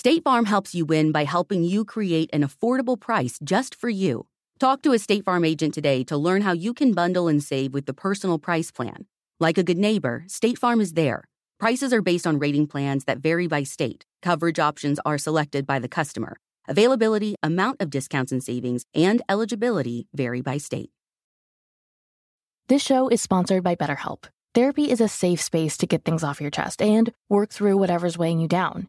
State Farm helps you win by helping you create an affordable price just for you. Talk to a State Farm agent today to learn how you can bundle and save with the personal price plan. Like a good neighbor, State Farm is there. Prices are based on rating plans that vary by state. Coverage options are selected by the customer. Availability, amount of discounts and savings, and eligibility vary by state. This show is sponsored by BetterHelp. Therapy is a safe space to get things off your chest and work through whatever's weighing you down.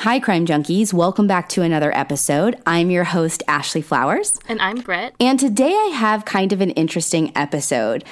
Hi, Crime Junkies. Welcome back to another episode. I'm your host, Ashley Flowers. And I'm Britt. And today I have kind of an interesting episode.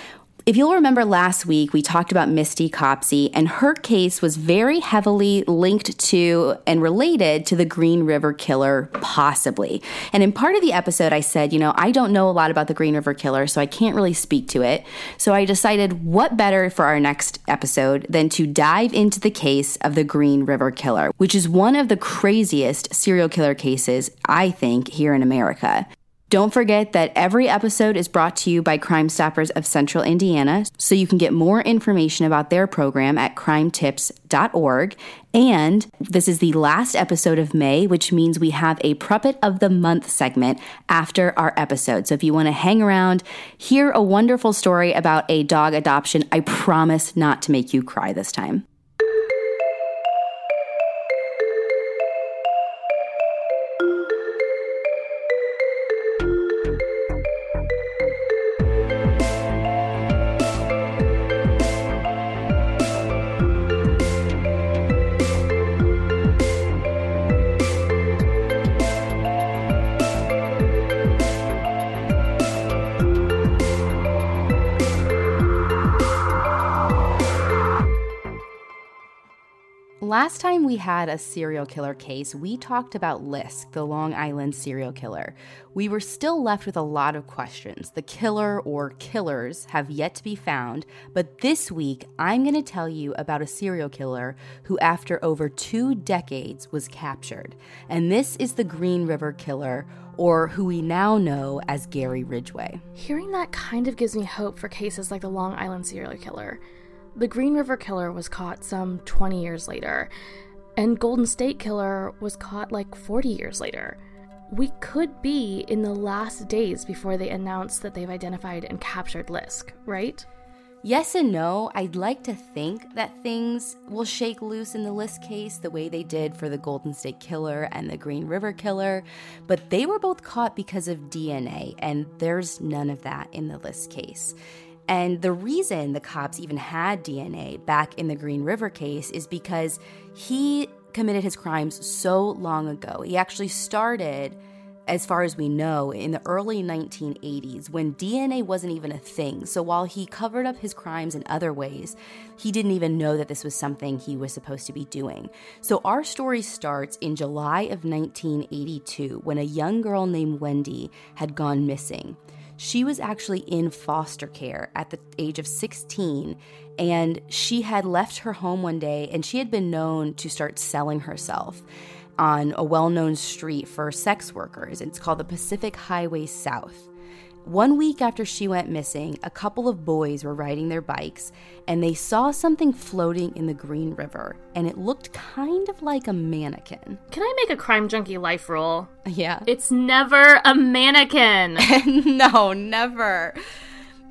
If you'll remember last week, we talked about Misty Copsey, and her case was very heavily linked to and related to the Green River Killer, possibly. And in part of the episode, I said, you know, I don't know a lot about the Green River Killer, so I can't really speak to it. So I decided what better for our next episode than to dive into the case of the Green River Killer, which is one of the craziest serial killer cases, I think, here in America. Don't forget that every episode is brought to you by Crime Stoppers of Central Indiana, so you can get more information about their program at crimetips.org. And this is the last episode of May, which means we have a Puppet of the Month segment after our episode. So if you want to hang around, hear a wonderful story about a dog adoption, I promise not to make you cry this time. Last time we had a serial killer case, we talked about Lisk, the Long Island serial killer. We were still left with a lot of questions. The killer or killers have yet to be found, but this week I'm going to tell you about a serial killer who, after over two decades, was captured. And this is the Green River Killer, or who we now know as Gary Ridgway. Hearing that kind of gives me hope for cases like the Long Island serial killer. The Green River Killer was caught some 20 years later, and Golden State Killer was caught like 40 years later. We could be in the last days before they announce that they've identified and captured Lisk, right? Yes and no. I'd like to think that things will shake loose in the Lisk case the way they did for the Golden State Killer and the Green River Killer, but they were both caught because of DNA, and there's none of that in the Lisk case. And the reason the cops even had DNA back in the Green River case is because he committed his crimes so long ago. He actually started, as far as we know, in the early 1980s when DNA wasn't even a thing. So while he covered up his crimes in other ways, he didn't even know that this was something he was supposed to be doing. So our story starts in July of 1982 when a young girl named Wendy had gone missing she was actually in foster care at the age of 16 and she had left her home one day and she had been known to start selling herself on a well known street for sex workers. It's called the Pacific Highway South. One week after she went missing, a couple of boys were riding their bikes and they saw something floating in the Green River, and it looked kind of like a mannequin. Can I make a crime junkie life rule? Yeah. It's never a mannequin. no, never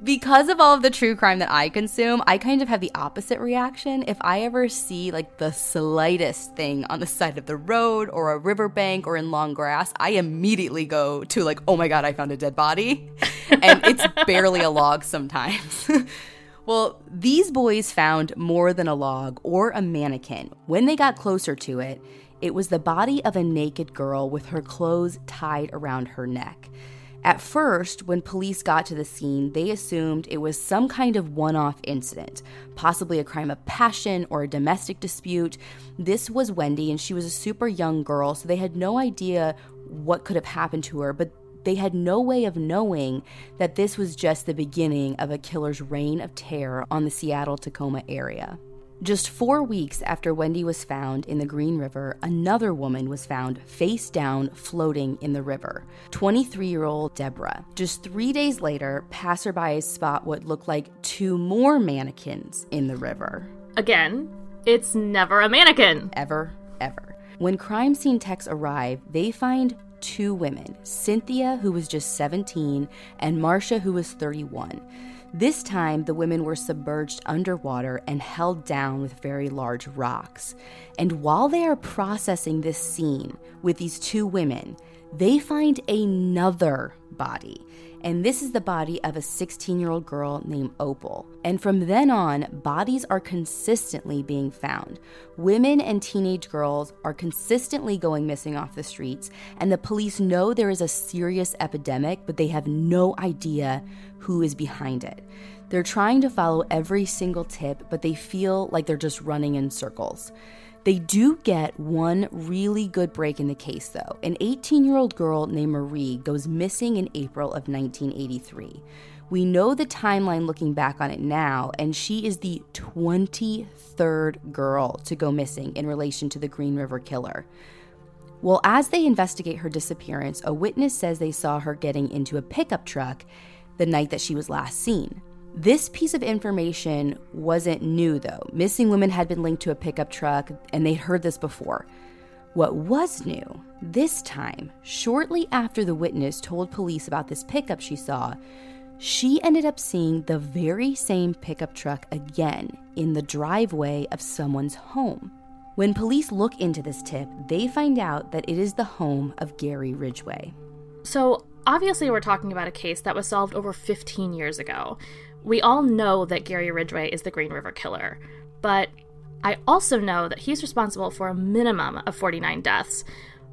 because of all of the true crime that I consume, I kind of have the opposite reaction. If I ever see like the slightest thing on the side of the road or a riverbank or in long grass, I immediately go to like, oh my God, I found a dead body. and it's barely a log sometimes. well, these boys found more than a log or a mannequin. When they got closer to it, it was the body of a naked girl with her clothes tied around her neck. At first, when police got to the scene, they assumed it was some kind of one off incident, possibly a crime of passion or a domestic dispute. This was Wendy, and she was a super young girl, so they had no idea what could have happened to her, but they had no way of knowing that this was just the beginning of a killer's reign of terror on the Seattle Tacoma area. Just four weeks after Wendy was found in the Green River, another woman was found face down floating in the river 23 year old Deborah. Just three days later, passerbys spot what looked like two more mannequins in the river. Again, it's never a mannequin. Ever, ever. When crime scene techs arrive, they find two women Cynthia, who was just 17, and Marcia, who was 31. This time, the women were submerged underwater and held down with very large rocks. And while they are processing this scene with these two women, they find another body and this is the body of a 16 year old girl named Opal. And from then on, bodies are consistently being found. Women and teenage girls are consistently going missing off the streets, and the police know there is a serious epidemic, but they have no idea who is behind it. They're trying to follow every single tip, but they feel like they're just running in circles. They do get one really good break in the case, though. An 18 year old girl named Marie goes missing in April of 1983. We know the timeline looking back on it now, and she is the 23rd girl to go missing in relation to the Green River killer. Well, as they investigate her disappearance, a witness says they saw her getting into a pickup truck the night that she was last seen. This piece of information wasn't new, though. Missing women had been linked to a pickup truck, and they'd heard this before. What was new, this time, shortly after the witness told police about this pickup she saw, she ended up seeing the very same pickup truck again in the driveway of someone's home. When police look into this tip, they find out that it is the home of Gary Ridgway. So, obviously, we're talking about a case that was solved over 15 years ago. We all know that Gary Ridgway is the Green River Killer, but I also know that he's responsible for a minimum of 49 deaths.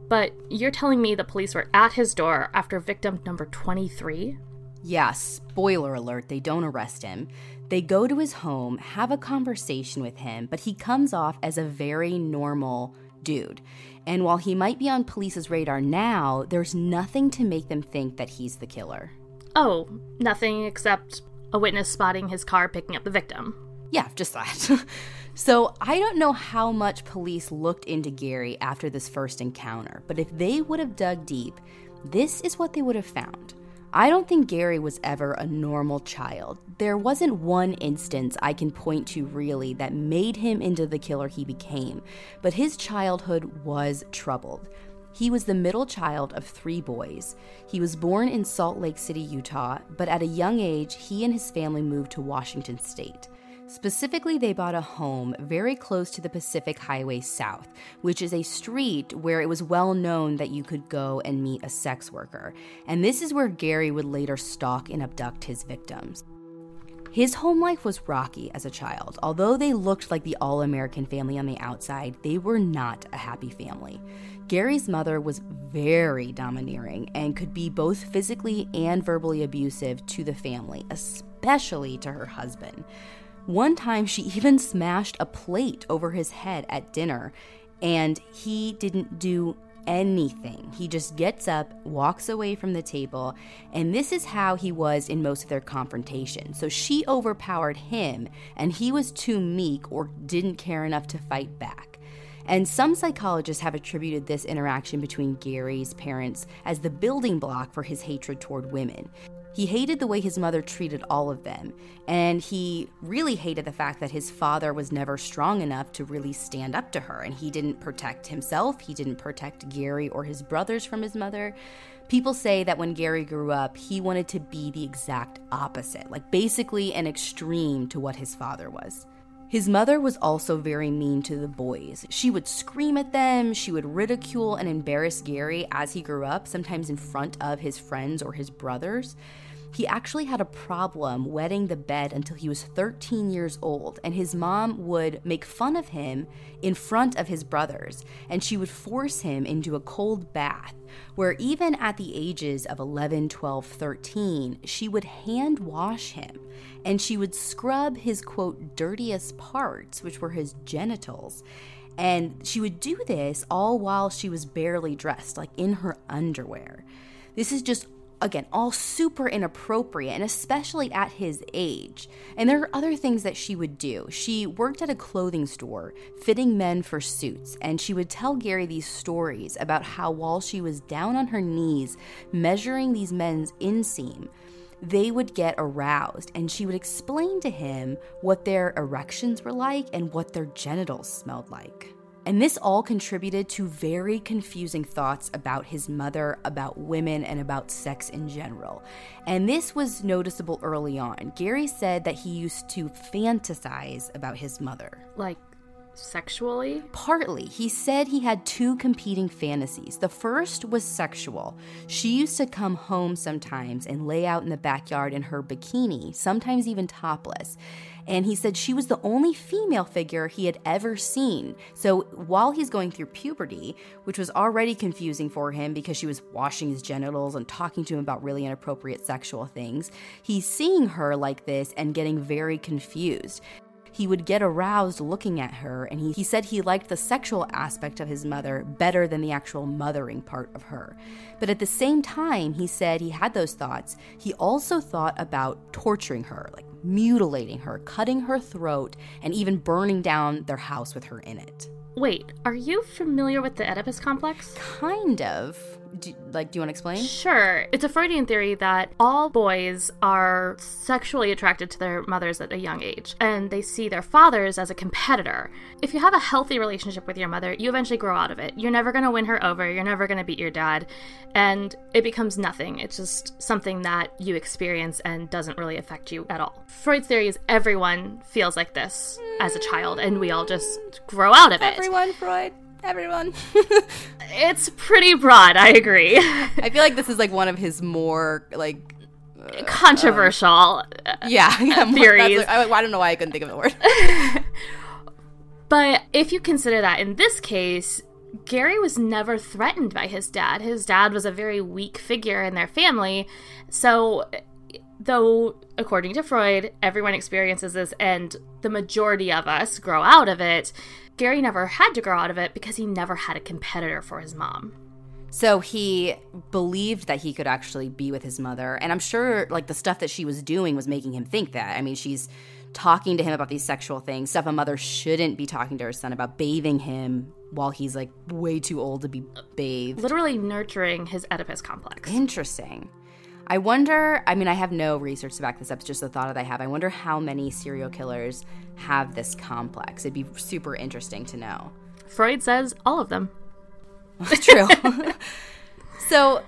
But you're telling me the police were at his door after victim number 23? Yeah, spoiler alert, they don't arrest him. They go to his home, have a conversation with him, but he comes off as a very normal dude. And while he might be on police's radar now, there's nothing to make them think that he's the killer. Oh, nothing except a witness spotting his car picking up the victim. Yeah, just that. so I don't know how much police looked into Gary after this first encounter, but if they would have dug deep, this is what they would have found. I don't think Gary was ever a normal child. There wasn't one instance I can point to really that made him into the killer he became, but his childhood was troubled. He was the middle child of three boys. He was born in Salt Lake City, Utah, but at a young age, he and his family moved to Washington State. Specifically, they bought a home very close to the Pacific Highway South, which is a street where it was well known that you could go and meet a sex worker. And this is where Gary would later stalk and abduct his victims. His home life was rocky as a child. Although they looked like the all American family on the outside, they were not a happy family. Gary's mother was very domineering and could be both physically and verbally abusive to the family, especially to her husband. One time, she even smashed a plate over his head at dinner, and he didn't do anything. He just gets up, walks away from the table, and this is how he was in most of their confrontations. So she overpowered him, and he was too meek or didn't care enough to fight back. And some psychologists have attributed this interaction between Gary's parents as the building block for his hatred toward women. He hated the way his mother treated all of them, and he really hated the fact that his father was never strong enough to really stand up to her, and he didn't protect himself, he didn't protect Gary or his brothers from his mother. People say that when Gary grew up, he wanted to be the exact opposite, like basically an extreme to what his father was. His mother was also very mean to the boys. She would scream at them, she would ridicule and embarrass Gary as he grew up, sometimes in front of his friends or his brothers. He actually had a problem wetting the bed until he was 13 years old, and his mom would make fun of him in front of his brothers, and she would force him into a cold bath, where even at the ages of 11, 12, 13, she would hand wash him, and she would scrub his quote, dirtiest parts, which were his genitals. And she would do this all while she was barely dressed, like in her underwear. This is just again, all super inappropriate, and especially at his age. And there are other things that she would do. She worked at a clothing store, fitting men for suits, and she would tell Gary these stories about how while she was down on her knees measuring these men's inseam, they would get aroused, and she would explain to him what their erections were like and what their genitals smelled like. And this all contributed to very confusing thoughts about his mother, about women, and about sex in general. And this was noticeable early on. Gary said that he used to fantasize about his mother. Like sexually? Partly. He said he had two competing fantasies. The first was sexual. She used to come home sometimes and lay out in the backyard in her bikini, sometimes even topless. And he said she was the only female figure he had ever seen. So while he's going through puberty, which was already confusing for him because she was washing his genitals and talking to him about really inappropriate sexual things, he's seeing her like this and getting very confused he would get aroused looking at her, and he, he said he liked the sexual aspect of his mother better than the actual mothering part of her. But at the same time, he said he had those thoughts, he also thought about torturing her, like mutilating her, cutting her throat, and even burning down their house with her in it. Wait, are you familiar with the Oedipus complex? Kind of do, like do you want to explain? Sure. It's a freudian theory that all boys are sexually attracted to their mothers at a young age and they see their fathers as a competitor. If you have a healthy relationship with your mother you eventually grow out of it. You're never going to win her over you're never going to beat your dad and it becomes nothing. It's just something that you experience and doesn't really affect you at all. Freud's theory is everyone feels like this as a child and we all just grow out of it. Everyone freud everyone. it's pretty broad, I agree. I feel like this is like one of his more like uh, controversial um, yeah, yeah theories. Like, I, I don't know why I couldn't think of the word. but if you consider that in this case, Gary was never threatened by his dad. His dad was a very weak figure in their family. So, though, according to Freud, everyone experiences this and the majority of us grow out of it, Gary never had to grow out of it because he never had a competitor for his mom. So he believed that he could actually be with his mother. And I'm sure like the stuff that she was doing was making him think that. I mean, she's talking to him about these sexual things, stuff a mother shouldn't be talking to her son about, bathing him while he's like way too old to be bathed. Literally nurturing his Oedipus complex. Interesting. I wonder, I mean, I have no research to back this up, it's just a thought that I have. I wonder how many serial killers have this complex. It'd be super interesting to know. Freud says all of them. True. so,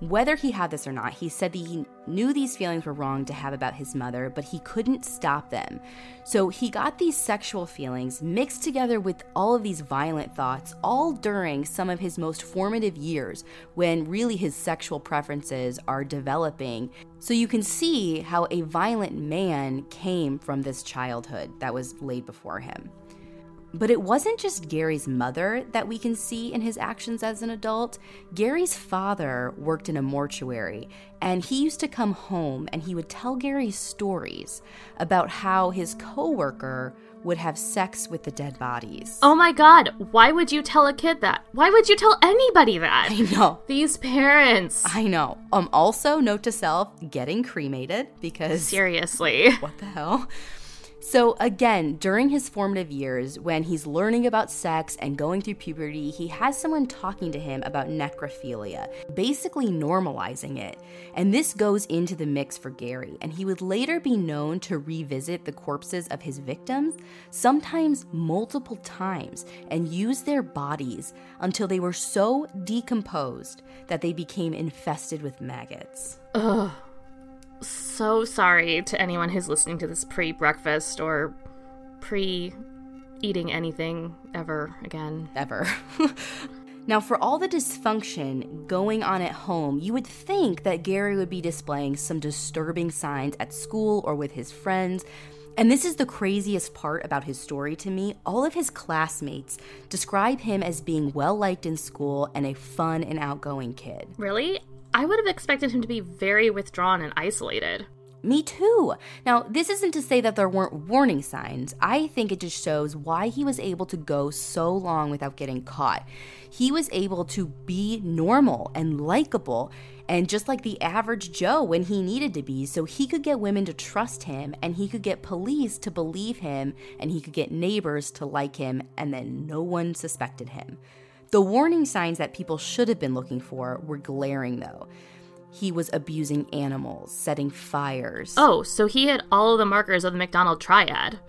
whether he had this or not, he said that he knew these feelings were wrong to have about his mother, but he couldn't stop them. So he got these sexual feelings mixed together with all of these violent thoughts, all during some of his most formative years when really his sexual preferences are developing. So you can see how a violent man came from this childhood that was laid before him. But it wasn't just Gary's mother that we can see in his actions as an adult. Gary's father worked in a mortuary, and he used to come home and he would tell Gary stories about how his coworker would have sex with the dead bodies. Oh my god, why would you tell a kid that? Why would you tell anybody that? I know. These parents. I know. Um also note to self, getting cremated because seriously. What the hell? So, again, during his formative years, when he's learning about sex and going through puberty, he has someone talking to him about necrophilia, basically normalizing it. And this goes into the mix for Gary, and he would later be known to revisit the corpses of his victims, sometimes multiple times, and use their bodies until they were so decomposed that they became infested with maggots. Ugh so sorry to anyone who's listening to this pre breakfast or pre eating anything ever again. Ever. now, for all the dysfunction going on at home, you would think that Gary would be displaying some disturbing signs at school or with his friends. And this is the craziest part about his story to me. All of his classmates describe him as being well liked in school and a fun and outgoing kid. Really? I would have expected him to be very withdrawn and isolated. Me too. Now, this isn't to say that there weren't warning signs. I think it just shows why he was able to go so long without getting caught. He was able to be normal and likable and just like the average Joe when he needed to be, so he could get women to trust him and he could get police to believe him and he could get neighbors to like him, and then no one suspected him. The warning signs that people should have been looking for were glaring, though. He was abusing animals, setting fires. Oh, so he had all of the markers of the McDonald triad.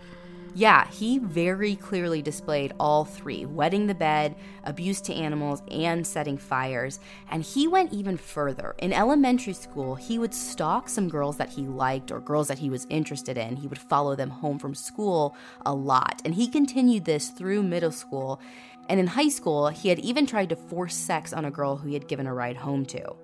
Yeah, he very clearly displayed all three wetting the bed, abuse to animals, and setting fires. And he went even further. In elementary school, he would stalk some girls that he liked or girls that he was interested in. He would follow them home from school a lot. And he continued this through middle school. And in high school, he had even tried to force sex on a girl who he had given a ride home to.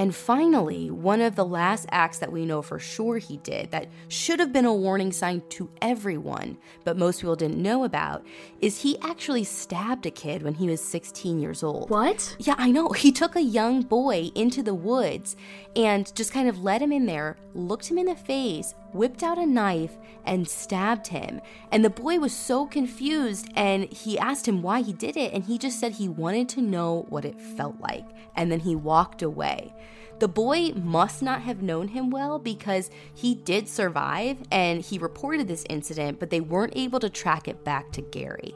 And finally, one of the last acts that we know for sure he did that should have been a warning sign to everyone, but most people didn't know about, is he actually stabbed a kid when he was 16 years old. What? Yeah, I know. He took a young boy into the woods and just kind of led him in there, looked him in the face, whipped out a knife, and stabbed him. And the boy was so confused and he asked him why he did it, and he just said he wanted to know what it felt like. And then he walked away. The boy must not have known him well because he did survive and he reported this incident, but they weren't able to track it back to Gary.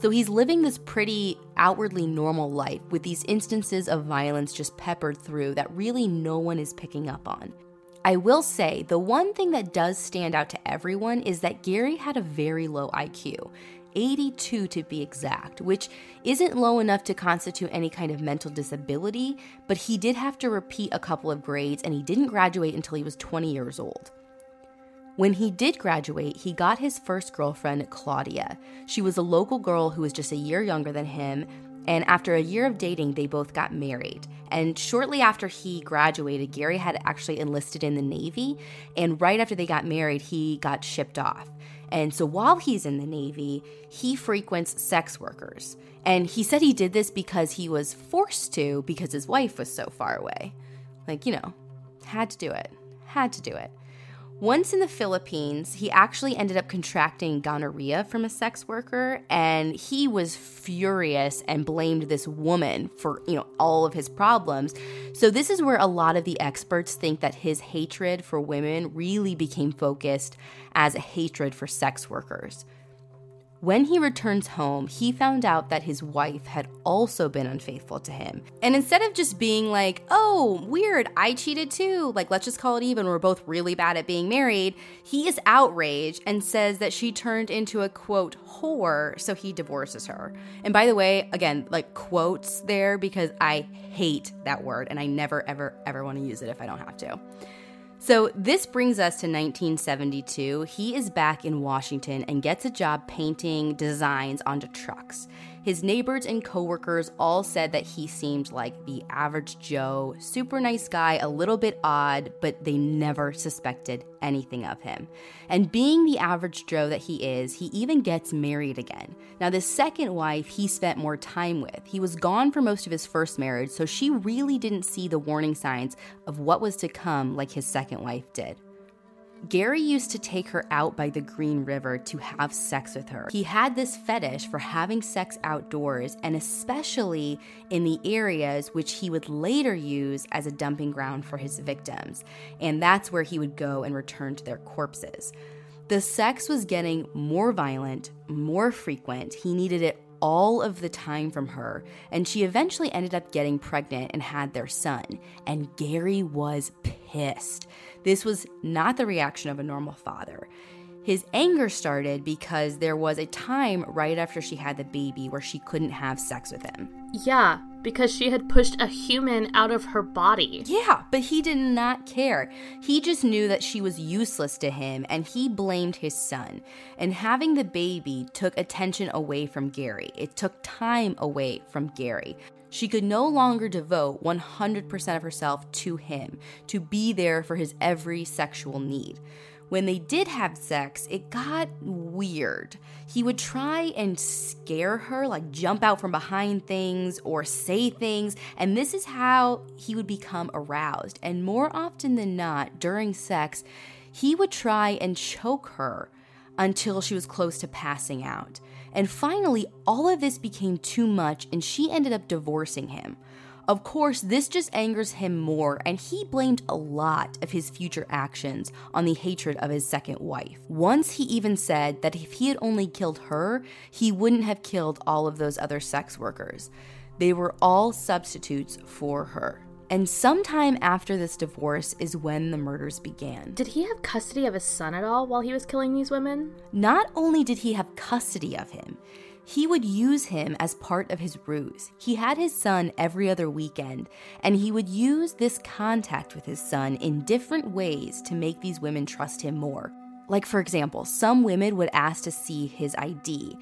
So he's living this pretty outwardly normal life with these instances of violence just peppered through that really no one is picking up on. I will say the one thing that does stand out to everyone is that Gary had a very low IQ. 82 to be exact, which isn't low enough to constitute any kind of mental disability, but he did have to repeat a couple of grades and he didn't graduate until he was 20 years old. When he did graduate, he got his first girlfriend, Claudia. She was a local girl who was just a year younger than him, and after a year of dating, they both got married. And shortly after he graduated, Gary had actually enlisted in the Navy, and right after they got married, he got shipped off. And so while he's in the Navy, he frequents sex workers. And he said he did this because he was forced to because his wife was so far away. Like, you know, had to do it. Had to do it. Once in the Philippines, he actually ended up contracting gonorrhea from a sex worker and he was furious and blamed this woman for, you know, all of his problems. So this is where a lot of the experts think that his hatred for women really became focused as a hatred for sex workers. When he returns home, he found out that his wife had also been unfaithful to him. And instead of just being like, oh, weird, I cheated too, like let's just call it even, we're both really bad at being married, he is outraged and says that she turned into a quote, whore, so he divorces her. And by the way, again, like quotes there because I hate that word and I never, ever, ever want to use it if I don't have to. So, this brings us to 1972. He is back in Washington and gets a job painting designs onto trucks. His neighbors and coworkers all said that he seemed like the average Joe, super nice guy, a little bit odd, but they never suspected anything of him. And being the average Joe that he is, he even gets married again. Now, the second wife he spent more time with. He was gone for most of his first marriage, so she really didn't see the warning signs of what was to come like his second wife did. Gary used to take her out by the Green River to have sex with her. He had this fetish for having sex outdoors and especially in the areas which he would later use as a dumping ground for his victims. And that's where he would go and return to their corpses. The sex was getting more violent, more frequent. He needed it all of the time from her, and she eventually ended up getting pregnant and had their son. And Gary was pissed. This was not the reaction of a normal father. His anger started because there was a time right after she had the baby where she couldn't have sex with him. Yeah, because she had pushed a human out of her body. Yeah, but he did not care. He just knew that she was useless to him and he blamed his son. And having the baby took attention away from Gary, it took time away from Gary. She could no longer devote 100% of herself to him, to be there for his every sexual need when they did have sex, it got weird. He would try and scare her, like jump out from behind things or say things, and this is how he would become aroused. And more often than not, during sex, he would try and choke her until she was close to passing out. And finally, all of this became too much, and she ended up divorcing him. Of course, this just angers him more, and he blamed a lot of his future actions on the hatred of his second wife. Once he even said that if he had only killed her, he wouldn't have killed all of those other sex workers. They were all substitutes for her. And sometime after this divorce is when the murders began. Did he have custody of his son at all while he was killing these women? Not only did he have custody of him, he would use him as part of his ruse. He had his son every other weekend, and he would use this contact with his son in different ways to make these women trust him more. Like, for example, some women would ask to see his ID,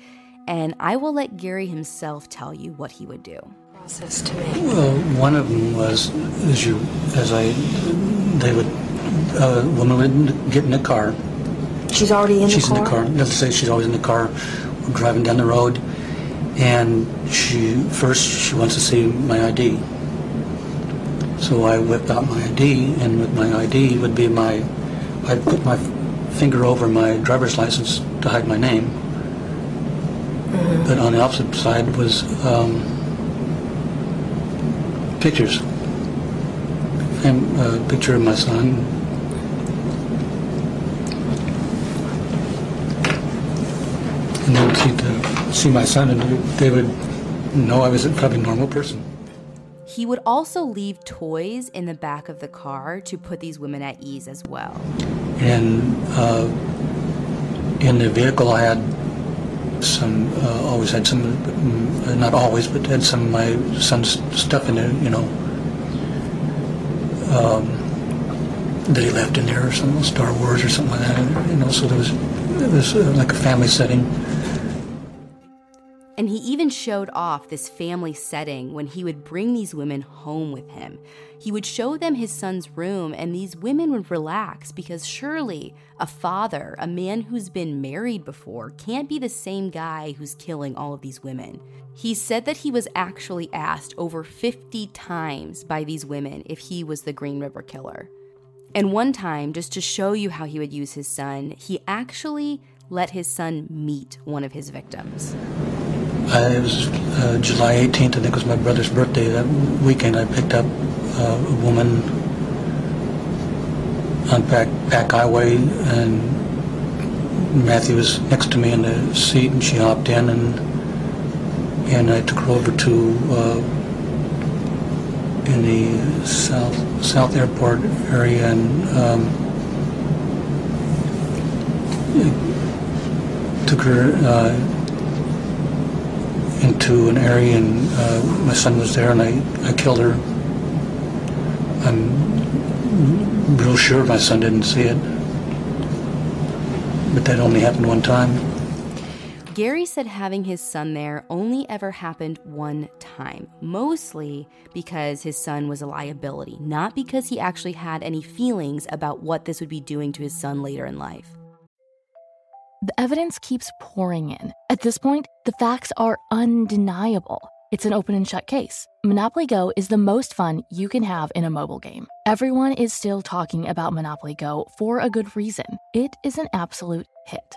and I will let Gary himself tell you what he would do. Process to me. Well, one of them was as you as I they would a woman would get in the car. She's already in she's the car. She's in the car. Let's say she's always in the car driving down the road, and she first she wants to see my ID. So I whipped out my ID, and with my ID would be my, I'd put my finger over my driver's license to hide my name. Mm-hmm. But on the opposite side was um, pictures. And a picture of my son, and they would see, to see my son, and they would know I was a probably normal person. He would also leave toys in the back of the car to put these women at ease as well. And uh, in the vehicle, I had some, uh, always had some, uh, not always, but had some of my son's stuff in there, you know, um, that he left in there, or some Star Wars or something like that. You know, so there was, it was uh, like a family setting. And he even showed off this family setting when he would bring these women home with him. He would show them his son's room, and these women would relax because surely a father, a man who's been married before, can't be the same guy who's killing all of these women. He said that he was actually asked over 50 times by these women if he was the Green River Killer. And one time, just to show you how he would use his son, he actually let his son meet one of his victims. It was uh, July 18th, I think it was my brother's birthday. That weekend I picked up uh, a woman on back, back highway and Matthew was next to me in the seat and she hopped in and and I took her over to uh, in the south south airport area and um, took her uh, into an area and uh, my son was there and I, I killed her. I'm real sure my son didn't see it. But that only happened one time. Gary said having his son there only ever happened one time, mostly because his son was a liability, not because he actually had any feelings about what this would be doing to his son later in life. The evidence keeps pouring in. At this point, the facts are undeniable. It's an open and shut case. Monopoly Go is the most fun you can have in a mobile game. Everyone is still talking about Monopoly Go for a good reason. It is an absolute hit.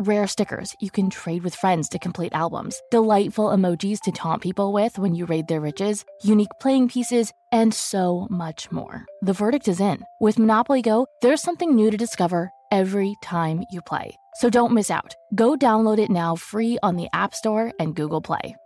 Rare stickers you can trade with friends to complete albums, delightful emojis to taunt people with when you raid their riches, unique playing pieces, and so much more. The verdict is in. With Monopoly Go, there's something new to discover every time you play. So don't miss out. Go download it now free on the App Store and Google Play.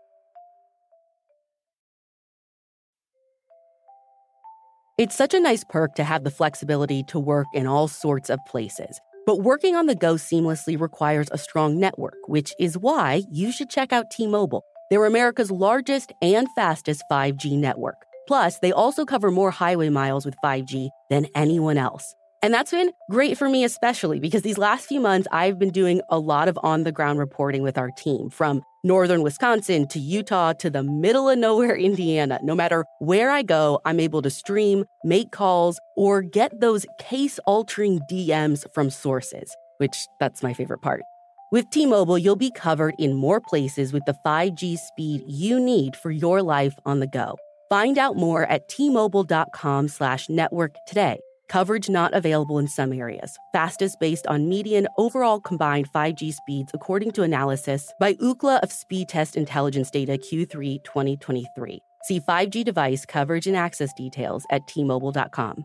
It's such a nice perk to have the flexibility to work in all sorts of places. But working on the go seamlessly requires a strong network, which is why you should check out T Mobile. They're America's largest and fastest 5G network. Plus, they also cover more highway miles with 5G than anyone else. And that's been great for me, especially because these last few months, I've been doing a lot of on the ground reporting with our team from northern Wisconsin to Utah to the middle of nowhere, Indiana. No matter where I go, I'm able to stream, make calls, or get those case altering DMs from sources, which that's my favorite part. With T Mobile, you'll be covered in more places with the 5G speed you need for your life on the go. Find out more at tmobile.com slash network today. Coverage not available in some areas. Fastest based on median overall combined 5G speeds, according to analysis by Ookla of Speedtest Intelligence Data Q3 2023. See 5G device coverage and access details at tmobile.com.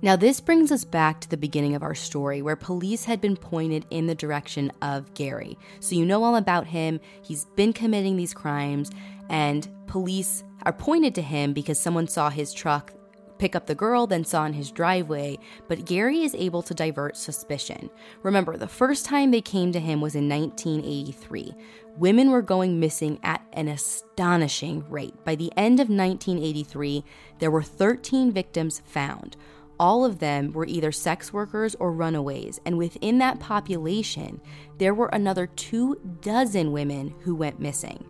Now, this brings us back to the beginning of our story where police had been pointed in the direction of Gary. So, you know all about him. He's been committing these crimes, and police are pointed to him because someone saw his truck pick up the girl, then saw in his driveway, but Gary is able to divert suspicion. Remember, the first time they came to him was in 1983. Women were going missing at an astonishing rate. By the end of 1983, there were 13 victims found. All of them were either sex workers or runaways, and within that population, there were another two dozen women who went missing.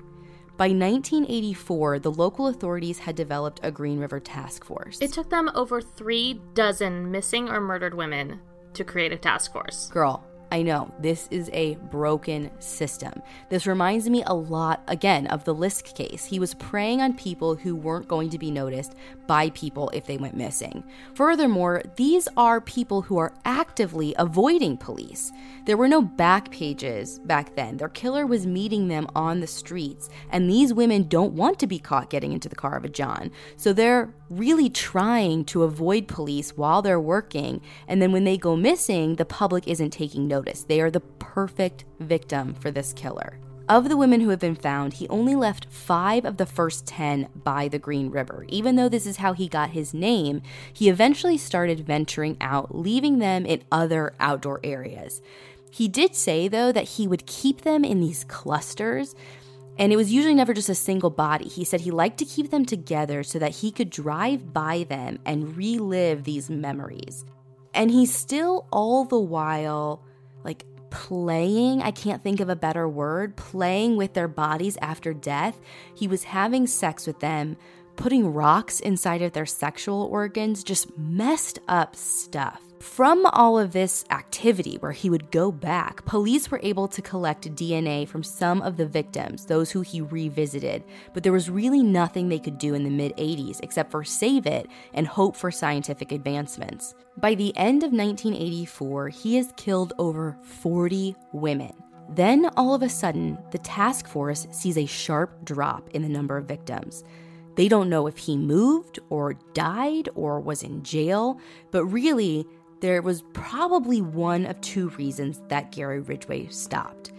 By 1984, the local authorities had developed a Green River task force. It took them over three dozen missing or murdered women to create a task force. Girl, I know, this is a broken system. This reminds me a lot, again, of the Lisk case. He was preying on people who weren't going to be noticed by people if they went missing. Furthermore, these are people who are actively avoiding police. There were no back pages back then. Their killer was meeting them on the streets, and these women don't want to be caught getting into the car of a John. So they're really trying to avoid police while they're working, and then when they go missing, the public isn't taking notice They are the perfect victim for this killer. Of the women who have been found, he only left five of the first 10 by the Green River. Even though this is how he got his name, he eventually started venturing out, leaving them in other outdoor areas. He did say, though, that he would keep them in these clusters, and it was usually never just a single body. He said he liked to keep them together so that he could drive by them and relive these memories. And he still, all the while, playing, I can't think of a better word, playing with their bodies after death. He was having sex with them, putting rocks inside of their sexual organs, just messed up stuff. From all of this activity where he would go back, police were able to collect DNA from some of the victims, those who he revisited, but there was really nothing they could do in the mid 80s except for save it and hope for scientific advancements. By the end of 1984, he has killed over 40 women. Then, all of a sudden, the task force sees a sharp drop in the number of victims. They don't know if he moved or died or was in jail, but really, there was probably one of two reasons that Gary Ridgway stopped.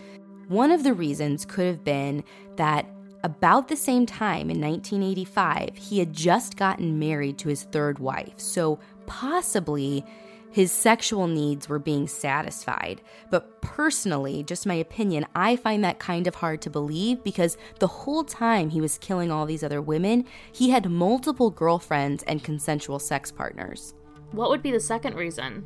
One of the reasons could have been that about the same time in 1985, he had just gotten married to his third wife, so possibly his sexual needs were being satisfied. But personally, just my opinion, I find that kind of hard to believe because the whole time he was killing all these other women, he had multiple girlfriends and consensual sex partners. What would be the second reason?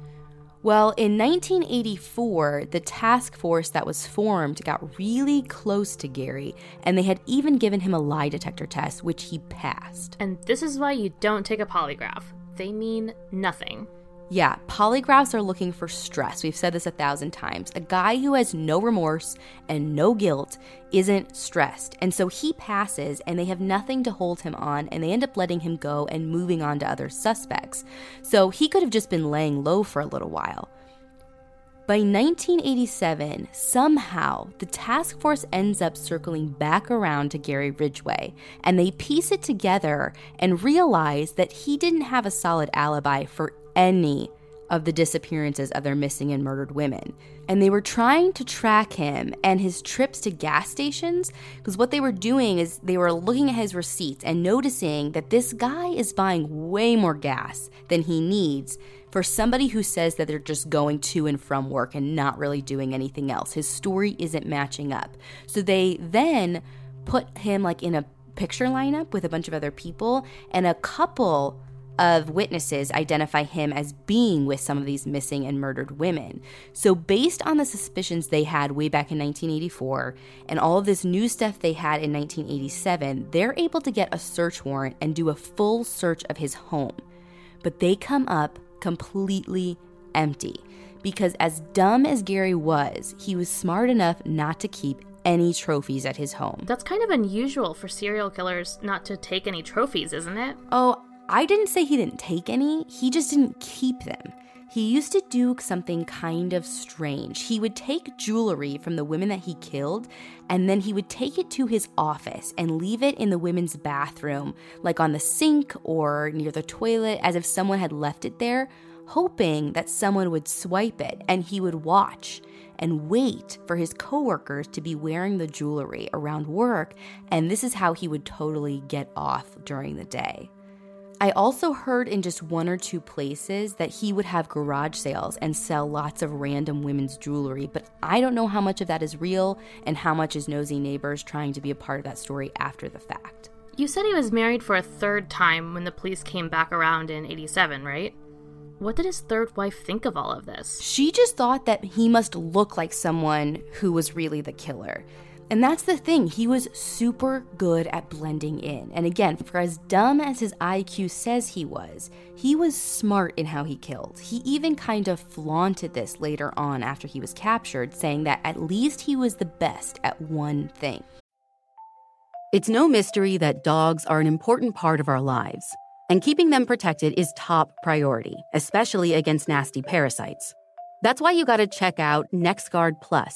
Well, in 1984, the task force that was formed got really close to Gary, and they had even given him a lie detector test, which he passed. And this is why you don't take a polygraph. They mean nothing. Yeah, polygraphs are looking for stress. We've said this a thousand times. A guy who has no remorse and no guilt isn't stressed. And so he passes, and they have nothing to hold him on, and they end up letting him go and moving on to other suspects. So he could have just been laying low for a little while. By 1987, somehow, the task force ends up circling back around to Gary Ridgway, and they piece it together and realize that he didn't have a solid alibi for any of the disappearances of their missing and murdered women. And they were trying to track him and his trips to gas stations because what they were doing is they were looking at his receipts and noticing that this guy is buying way more gas than he needs for somebody who says that they're just going to and from work and not really doing anything else. His story isn't matching up. So they then put him like in a picture lineup with a bunch of other people and a couple of witnesses identify him as being with some of these missing and murdered women. So, based on the suspicions they had way back in 1984 and all of this new stuff they had in 1987, they're able to get a search warrant and do a full search of his home. But they come up completely empty because, as dumb as Gary was, he was smart enough not to keep any trophies at his home. That's kind of unusual for serial killers not to take any trophies, isn't it? Oh, I didn't say he didn't take any, he just didn't keep them. He used to do something kind of strange. He would take jewelry from the women that he killed, and then he would take it to his office and leave it in the women's bathroom, like on the sink or near the toilet, as if someone had left it there, hoping that someone would swipe it and he would watch and wait for his coworkers to be wearing the jewelry around work, and this is how he would totally get off during the day. I also heard in just one or two places that he would have garage sales and sell lots of random women's jewelry, but I don't know how much of that is real and how much is nosy neighbors trying to be a part of that story after the fact. You said he was married for a third time when the police came back around in 87, right? What did his third wife think of all of this? She just thought that he must look like someone who was really the killer. And that's the thing, he was super good at blending in. And again, for as dumb as his IQ says he was, he was smart in how he killed. He even kind of flaunted this later on after he was captured, saying that at least he was the best at one thing. It's no mystery that dogs are an important part of our lives, and keeping them protected is top priority, especially against nasty parasites. That's why you gotta check out NexGard Plus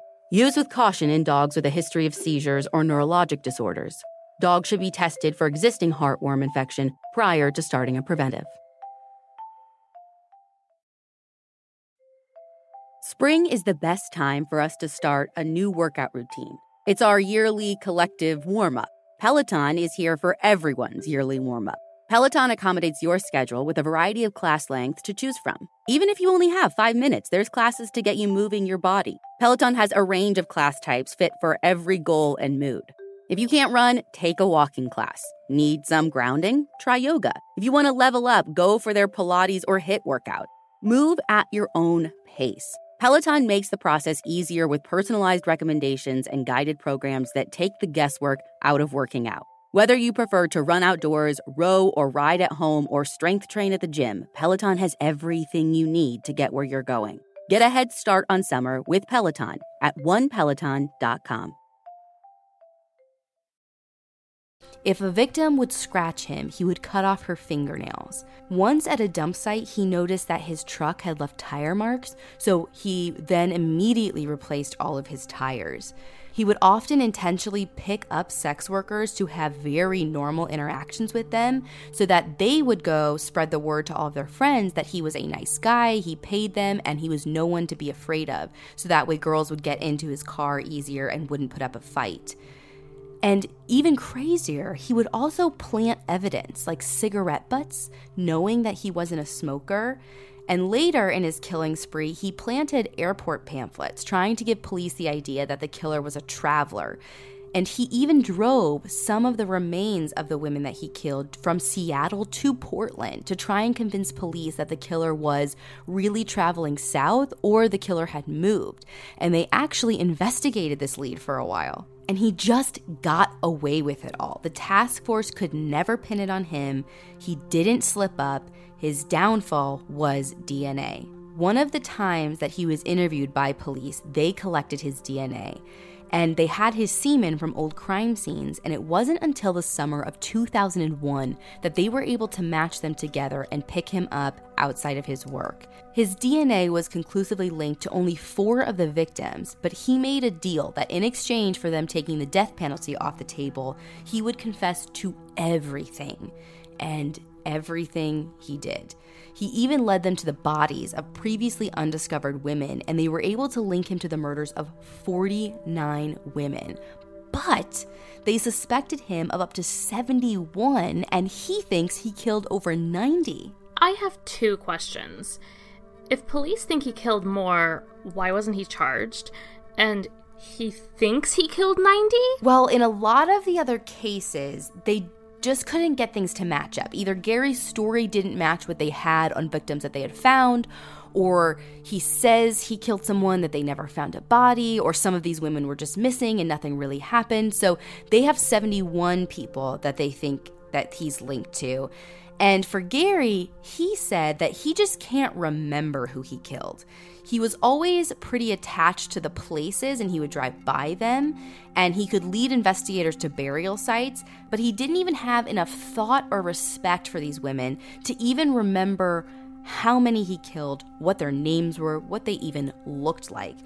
Use with caution in dogs with a history of seizures or neurologic disorders. Dogs should be tested for existing heartworm infection prior to starting a preventive. Spring is the best time for us to start a new workout routine. It's our yearly collective warm up. Peloton is here for everyone's yearly warm up. Peloton accommodates your schedule with a variety of class lengths to choose from. Even if you only have five minutes, there's classes to get you moving your body. Peloton has a range of class types fit for every goal and mood. If you can't run, take a walking class. Need some grounding? Try yoga. If you want to level up, go for their Pilates or HIIT workout. Move at your own pace. Peloton makes the process easier with personalized recommendations and guided programs that take the guesswork out of working out. Whether you prefer to run outdoors, row, or ride at home, or strength train at the gym, Peloton has everything you need to get where you're going. Get a head start on summer with Peloton at onepeloton.com. If a victim would scratch him, he would cut off her fingernails. Once at a dump site, he noticed that his truck had left tire marks, so he then immediately replaced all of his tires. He would often intentionally pick up sex workers to have very normal interactions with them so that they would go spread the word to all of their friends that he was a nice guy, he paid them, and he was no one to be afraid of. So that way girls would get into his car easier and wouldn't put up a fight. And even crazier, he would also plant evidence like cigarette butts, knowing that he wasn't a smoker. And later in his killing spree, he planted airport pamphlets trying to give police the idea that the killer was a traveler. And he even drove some of the remains of the women that he killed from Seattle to Portland to try and convince police that the killer was really traveling south or the killer had moved. And they actually investigated this lead for a while. And he just got away with it all. The task force could never pin it on him. He didn't slip up. His downfall was DNA. One of the times that he was interviewed by police, they collected his DNA and they had his semen from old crime scenes, and it wasn't until the summer of 2001 that they were able to match them together and pick him up outside of his work. His DNA was conclusively linked to only four of the victims, but he made a deal that in exchange for them taking the death penalty off the table, he would confess to everything. And everything he did. He even led them to the bodies of previously undiscovered women, and they were able to link him to the murders of 49 women. But they suspected him of up to 71, and he thinks he killed over 90. I have two questions. If police think he killed more, why wasn't he charged? And he thinks he killed 90? Well, in a lot of the other cases, they just couldn't get things to match up. Either Gary's story didn't match what they had on victims that they had found, or he says he killed someone that they never found a body, or some of these women were just missing and nothing really happened. So they have 71 people that they think that he's linked to. And for Gary, he said that he just can't remember who he killed. He was always pretty attached to the places and he would drive by them, and he could lead investigators to burial sites, but he didn't even have enough thought or respect for these women to even remember how many he killed, what their names were, what they even looked like.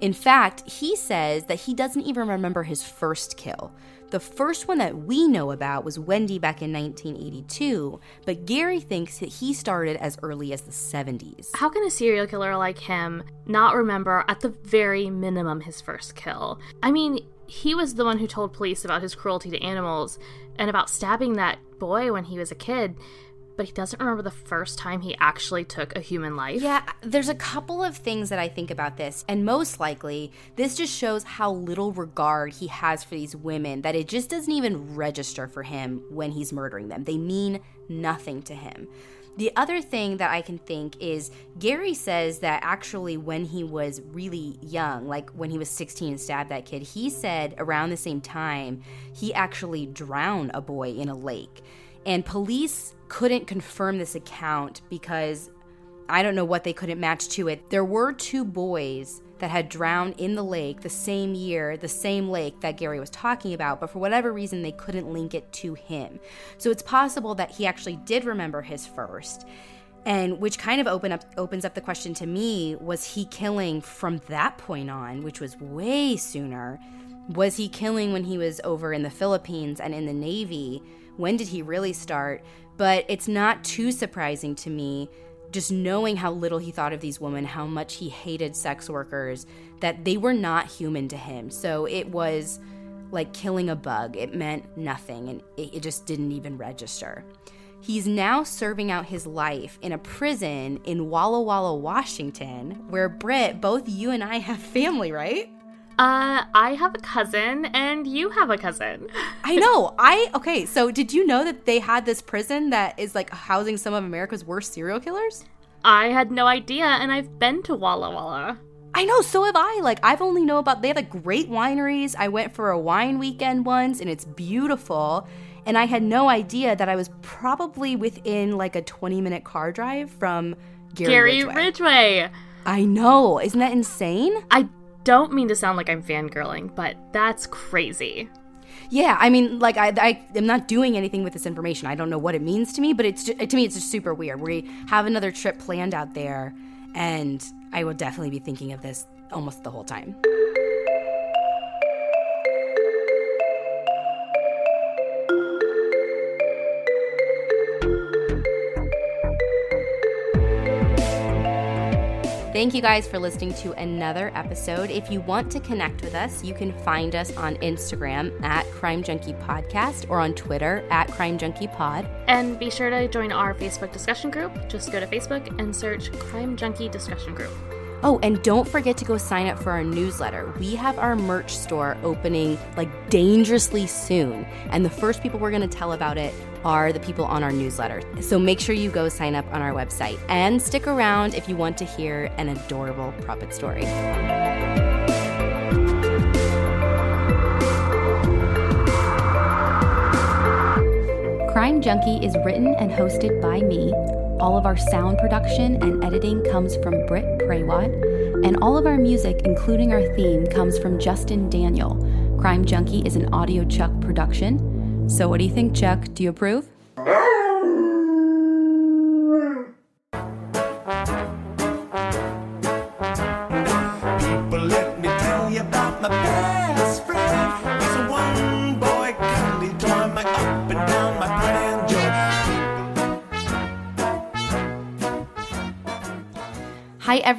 In fact, he says that he doesn't even remember his first kill. The first one that we know about was Wendy back in 1982, but Gary thinks that he started as early as the 70s. How can a serial killer like him not remember, at the very minimum, his first kill? I mean, he was the one who told police about his cruelty to animals and about stabbing that boy when he was a kid but he doesn't remember the first time he actually took a human life. Yeah, there's a couple of things that I think about this, and most likely, this just shows how little regard he has for these women that it just doesn't even register for him when he's murdering them. They mean nothing to him. The other thing that I can think is Gary says that actually, when he was really young, like when he was 16 and stabbed that kid, he said around the same time he actually drowned a boy in a lake. And police couldn't confirm this account because I don't know what they couldn't match to it. There were two boys that had drowned in the lake the same year, the same lake that Gary was talking about, but for whatever reason, they couldn't link it to him. So it's possible that he actually did remember his first. And which kind of open up opens up the question to me was he killing from that point on, which was way sooner? Was he killing when he was over in the Philippines and in the Navy? When did he really start? But it's not too surprising to me just knowing how little he thought of these women, how much he hated sex workers, that they were not human to him. So it was like killing a bug. It meant nothing and it, just didn't even register. He's now serving out his life in a prison in Walla Walla, Washington, where Britt, both you and I have family, right? Uh, I have a cousin and you have a cousin. I know. I okay, so did you know that they had this prison that is like housing some of America's worst serial killers? I had no idea and I've been to Walla Walla. I know, so have I. Like I've only know about they have like great wineries. I went for a wine weekend once and it's beautiful. And I had no idea that I was probably within like a 20 minute car drive from Gary, Gary Ridgway. Ridgway. I know. Isn't that insane? I don't mean to sound like I'm fangirling, but that's crazy. Yeah, I mean, like I, I am not doing anything with this information. I don't know what it means to me, but it's just, to me it's just super weird. We have another trip planned out there, and I will definitely be thinking of this almost the whole time. Thank you guys for listening to another episode. If you want to connect with us, you can find us on Instagram at Crime Junkie Podcast or on Twitter at Crime Junkie Pod. And be sure to join our Facebook discussion group. Just go to Facebook and search Crime Junkie Discussion Group. Oh, and don't forget to go sign up for our newsletter. We have our merch store opening like dangerously soon. And the first people we're going to tell about it are the people on our newsletter. So make sure you go sign up on our website and stick around if you want to hear an adorable puppet story. Crime Junkie is written and hosted by me. All of our sound production and editing comes from Britt Prawat, and all of our music, including our theme, comes from Justin Daniel. Crime Junkie is an Audio Chuck production. So, what do you think, Chuck? Do you approve?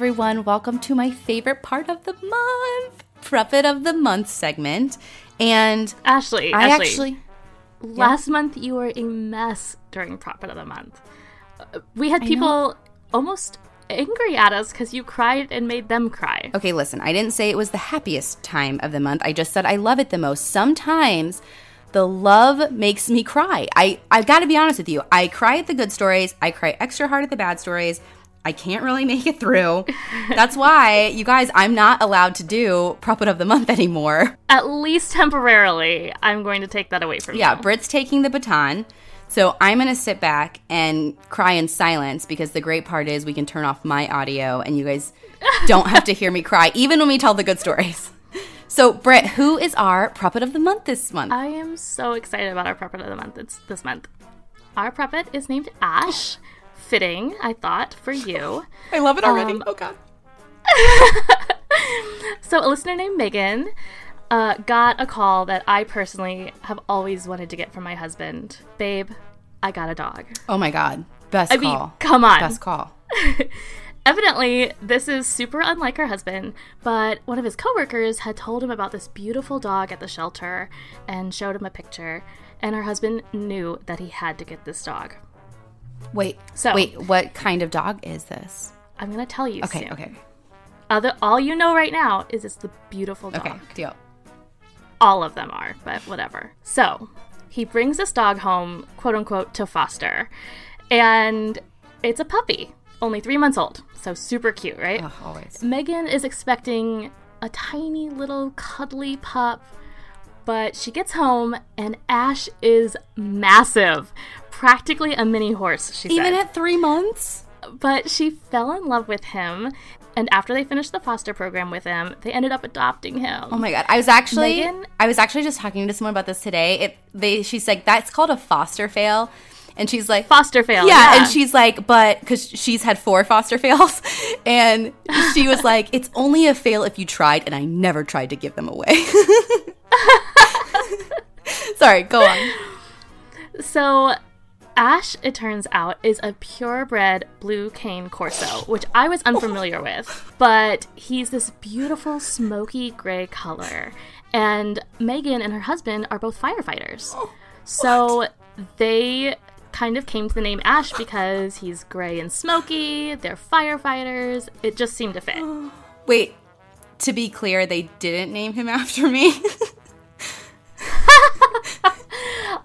Everyone. Welcome to my favorite part of the month, Puppet of the Month segment. And Ashley, I Ashley, actually. last month you were a mess during Prophet of the Month. Uh, We had people almost angry at us because you cried and made them cry. Okay, listen, I didn't say it was the happiest time of the month. I just said I love it the most. Sometimes the love makes me cry. I I've got to be honest with you. I cry at the good stories. I cry extra hard at the bad stories. I can't really make it through. That's why, you guys, I'm not allowed to do Puppet of the Month anymore. At least temporarily, I'm going to take that away from you. Yeah, Brit's taking the baton. So I'm going to sit back and cry in silence because the great part is we can turn off my audio and you guys don't have to hear me cry, even when we tell the good stories. So, Britt, who is our Puppet of the Month this month? I am so excited about our Puppet of the Month it's this month. Our Puppet is named Ash. Fitting, I thought, for you. I love it already. Um, oh, God. So, a listener named Megan uh, got a call that I personally have always wanted to get from my husband. Babe, I got a dog. Oh, my God. Best I mean, call. come on. Best call. Evidently, this is super unlike her husband, but one of his coworkers had told him about this beautiful dog at the shelter and showed him a picture, and her husband knew that he had to get this dog. Wait, So- wait, what kind of dog is this? I'm gonna tell you Okay, soon. okay, Other, all you know right now is it's the beautiful dog. okay, deal. All of them are, but whatever. So he brings this dog home, quote unquote, to foster, and it's a puppy, only three months old, so super cute, right? Ugh, always. Megan is expecting a tiny little cuddly pup, but she gets home and Ash is massive, practically a mini horse. She Even said. at three months? but she fell in love with him, and after they finished the foster program with him, they ended up adopting him. Oh my god! I was actually Megan? I was actually just talking to someone about this today. It they she's like that's called a foster fail, and she's like Foster fail. yeah, Yeah, and she's like but because she's had four foster fails, and she was like it's only a fail if you tried, and I never tried to give them away. Sorry, go on. So, Ash, it turns out, is a purebred blue cane corso, which I was unfamiliar with. But he's this beautiful smoky gray color. And Megan and her husband are both firefighters. Oh, so they kind of came to the name Ash because he's gray and smoky, they're firefighters. It just seemed to fit. Wait, to be clear, they didn't name him after me.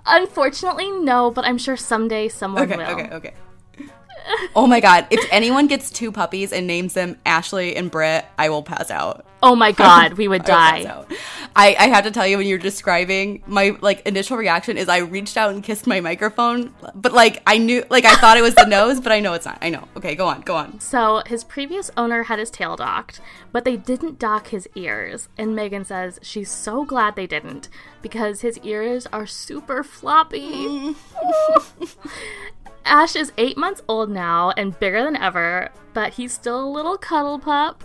Unfortunately, no, but I'm sure someday someone okay, will. okay, okay. Oh my god! If anyone gets two puppies and names them Ashley and Britt, I will pass out. Oh my god, we would I will pass die. I, I have to tell you, when you're describing my like initial reaction is I reached out and kissed my microphone, but like I knew, like I thought it was the nose, but I know it's not. I know. Okay, go on, go on. So his previous owner had his tail docked, but they didn't dock his ears. And Megan says she's so glad they didn't because his ears are super floppy. Ash is eight months old now and bigger than ever, but he's still a little cuddle pup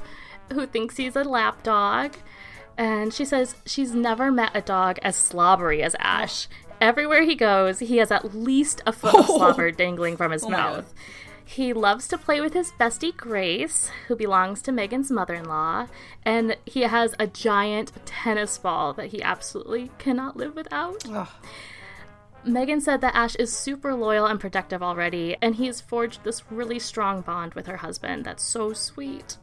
who thinks he's a lap dog. And she says she's never met a dog as slobbery as Ash. Everywhere he goes, he has at least a foot of slobber dangling from his Oh mouth. He loves to play with his bestie Grace, who belongs to Megan's mother in law, and he has a giant tennis ball that he absolutely cannot live without. Megan said that Ash is super loyal and protective already, and he's forged this really strong bond with her husband that's so sweet.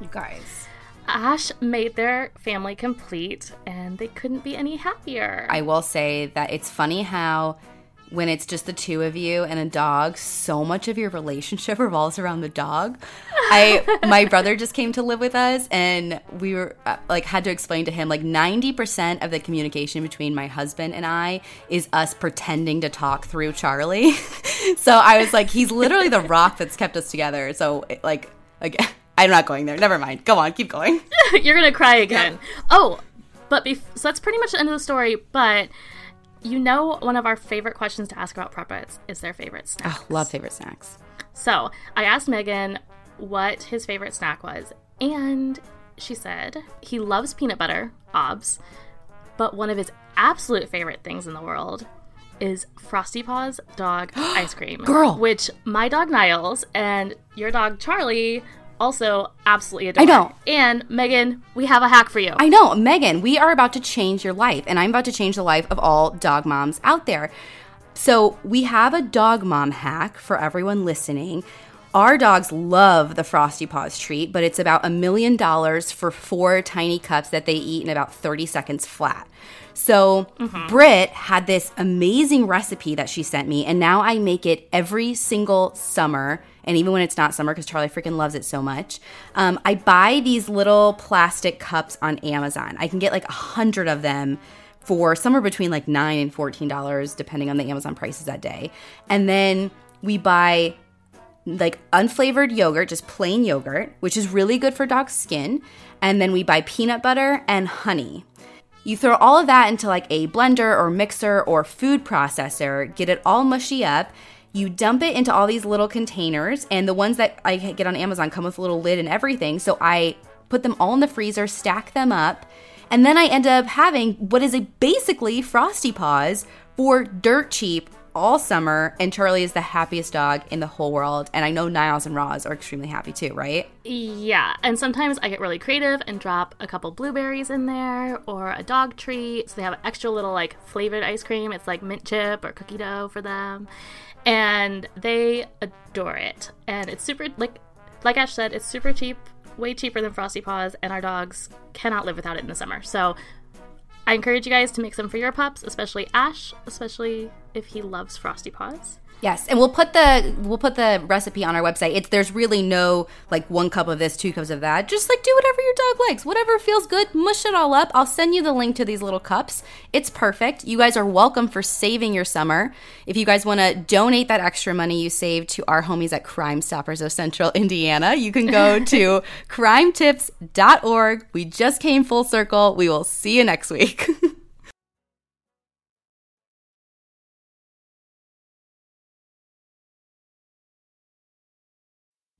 You guys. Ash made their family complete, and they couldn't be any happier. I will say that it's funny how when it's just the two of you and a dog, so much of your relationship revolves around the dog. I my brother just came to live with us and we were uh, like had to explain to him like 90% of the communication between my husband and I is us pretending to talk through Charlie. so I was like he's literally the rock that's kept us together. So like again I'm not going there. Never mind. Go on, keep going. You're gonna cry again. Oh, but bef- so that's pretty much the end of the story. But you know, one of our favorite questions to ask about prep pets is their favorite snack. Oh, love favorite snacks. So I asked Megan what his favorite snack was, and she said he loves peanut butter, obs, but one of his absolute favorite things in the world is Frosty Paws dog ice cream. Girl. Which my dog Niles and your dog Charlie also absolutely adore. I know. And Megan, we have a hack for you. I know, Megan, we are about to change your life, and I'm about to change the life of all dog moms out there. So, we have a dog mom hack for everyone listening. Our dogs love the Frosty Paws treat, but it's about a million dollars for four tiny cups that they eat in about 30 seconds flat. So, mm-hmm. Britt had this amazing recipe that she sent me, and now I make it every single summer. And even when it's not summer, because Charlie freaking loves it so much, um, I buy these little plastic cups on Amazon. I can get like a hundred of them for somewhere between like nine and fourteen dollars, depending on the Amazon prices that day. And then we buy like unflavored yogurt, just plain yogurt, which is really good for dog skin. And then we buy peanut butter and honey. You throw all of that into like a blender or mixer or food processor, get it all mushy up. You dump it into all these little containers, and the ones that I get on Amazon come with a little lid and everything. So I put them all in the freezer, stack them up, and then I end up having what is a basically Frosty Paws for dirt cheap all summer. And Charlie is the happiest dog in the whole world. And I know Niles and Roz are extremely happy too, right? Yeah, and sometimes I get really creative and drop a couple blueberries in there or a dog treat. So they have extra little like flavored ice cream. It's like mint chip or cookie dough for them. And they adore it. And it's super like like Ash said, it's super cheap, way cheaper than Frosty Paws, and our dogs cannot live without it in the summer. So I encourage you guys to make some for your pups, especially Ash, especially if he loves Frosty Paws. Yes, and we'll put the we'll put the recipe on our website. It's there's really no like one cup of this, two cups of that. Just like do whatever your dog likes, whatever feels good. Mush it all up. I'll send you the link to these little cups. It's perfect. You guys are welcome for saving your summer. If you guys want to donate that extra money you saved to our homies at Crime Stoppers of Central Indiana, you can go to crimetips.org. We just came full circle. We will see you next week.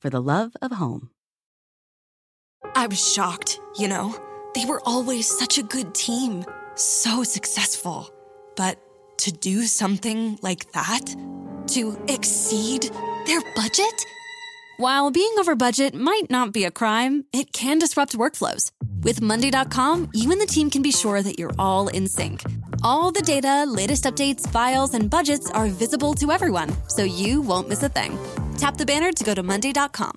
for the love of home. I was shocked, you know? They were always such a good team, so successful. But to do something like that? To exceed their budget? While being over budget might not be a crime, it can disrupt workflows. With Monday.com, you and the team can be sure that you're all in sync. All the data, latest updates, files, and budgets are visible to everyone, so you won't miss a thing. Tap the banner to go to Monday.com.